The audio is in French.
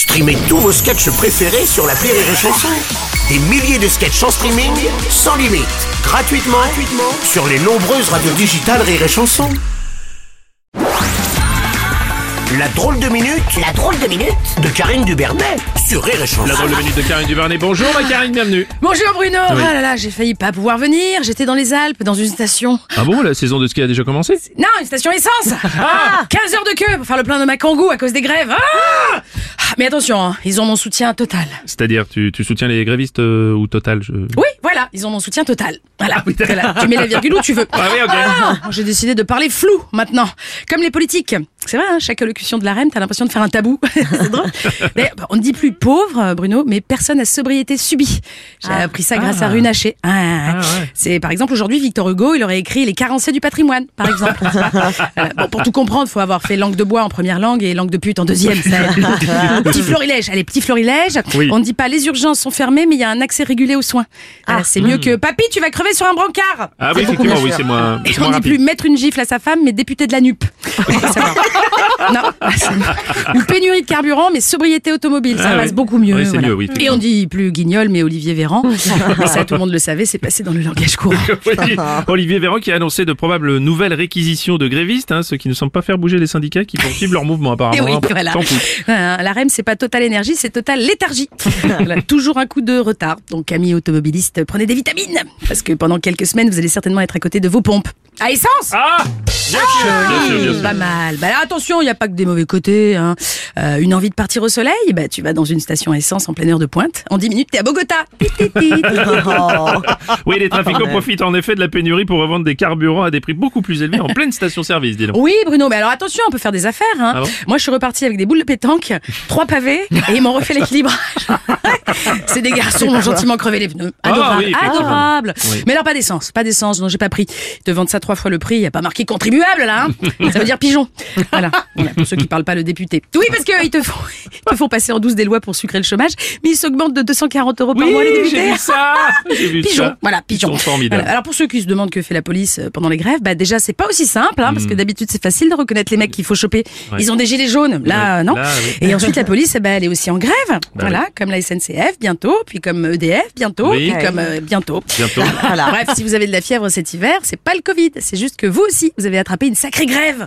Streamez tous vos sketchs préférés sur la Rire et Chanson. Des milliers de sketchs en streaming, sans limite, gratuitement, gratuitement sur les nombreuses radios digitales Rire et Chanson. La drôle de minute, la drôle de minute de Karine Dubernet sur Rire et Chanson. La drôle de minute de Karine Duvernet. Bonjour ma Karine, bienvenue. Bonjour Bruno Oui. Ah là là, j'ai failli pas pouvoir venir, j'étais dans les Alpes, dans une station. Ah bon, la saison de ski a déjà commencé? Non, une station essence ah 15 heures de queue pour faire le plein de ma kangou à cause des grèves. Ah Ah, Mais attention, hein, ils ont mon soutien total. C'est-à-dire, tu, tu soutiens les grévistes euh, ou Total je... Oui, voilà, ils ont mon soutien total. Voilà, oui. Voilà, tu mets la virgule où tu veux. Ah oui, ok. Ah, J'ai décidé de parler flou maintenant, comme les politiques. C'est vrai, hein, chaque allocution de la reine, t'as l'impression de faire un tabou. C'est drôle. D'ailleurs, on ne dit plus pauvre, euh, Bruno, mais personne à sobriété subie. J'ai appris ça grâce à Rune Haché. Ah, Ah, ouais. C'est par exemple aujourd'hui Victor Hugo, il aurait écrit Les carencés du patrimoine, par exemple. Voilà. Bon, pour tout comprendre, faut avoir fait langue de bois en première langue et langue de pute en deuxième. Petit florilège, allez, petit florilège. Oui. On ne dit pas les urgences sont fermées, mais il y a un accès régulé aux soins. Voilà, c'est mieux que papy, tu vas crever sur un brancard. Ah oui, effectivement, oui, c'est Et c'est on ne dit plus mettre une gifle à sa femme, mais député de la NUP. Non. Ou pénurie de carburant, mais sobriété automobile. Ça Ah passe oui. beaucoup mieux. Oui, voilà. mieux, oui, Et on dit plus Guignol, mais Olivier Véran. Et ça, tout le monde le savait, c'est passé dans le langage courant. Olivier Véran qui a annoncé de probables nouvelles réquisitions de grévistes, hein, ceux qui ne semblent pas faire bouger les syndicats qui poursuivent leur mouvement Et apparemment. oui, hein. voilà. Euh, La REM, c'est pas Total Énergie, c'est Total Léthargie. Voilà, toujours un coup de retard. Donc, amis automobilistes, prenez des vitamines. Parce que pendant quelques semaines, vous allez certainement être à côté de vos pompes. À essence Ah Bien sûr, bien sûr, bien sûr. Pas mal. Bah, attention, il a pas que des mauvais côtés. hein. Euh, une envie de partir au soleil bah, Tu vas dans une station essence en pleine heure de pointe. En 10 minutes, t'es à Bogota. Oui, les trafiquants profitent en effet de la pénurie pour revendre des carburants à des prix beaucoup plus élevés en pleine station-service, dis donc. Oui, Bruno, mais alors attention, on peut faire des affaires. Hein. Ah bon Moi, je suis reparti avec des boules de pétanque, trois pavés, et ils m'ont refait l'équilibrage. C'est des garçons qui ont gentiment crevé les pneus. Ah Adorable, oui, effectivement. adorable. Oui. Mais alors, pas d'essence, pas d'essence, non, j'ai pas pris. Ils te vendent ça trois fois le prix, il n'y a pas marqué contribuable, là. Hein. Ça veut dire pigeon. Voilà. Voilà, pour ceux qui parlent pas le député. Oui, parce qu'ils te font, ils te font passer en douce des lois pour sucre le chômage, mais ils s'augmentent de 240 euros par Oui, mois, les députés. j'ai vu ça J'ai vu Pigeon, ça. voilà, pigeon. Voilà. Alors pour ceux qui se demandent que fait la police euh, pendant les grèves, bah déjà c'est pas aussi simple, hein, parce Hmm. que d'habitude c'est facile de reconnaître les mecs qu'il faut choper. Ils ont des gilets jaunes, là Ouais. euh, non. Là, oui. Et ensuite la police, ben, elle est aussi en grève, voilà, oui. comme la SNCF bientôt, puis comme EDF bientôt, puis comme euh, bientôt. Bientôt. Bref, si vous avez de la fièvre cet hiver, c'est pas le Covid, c'est juste que vous aussi vous avez attrapé une sacrée grève.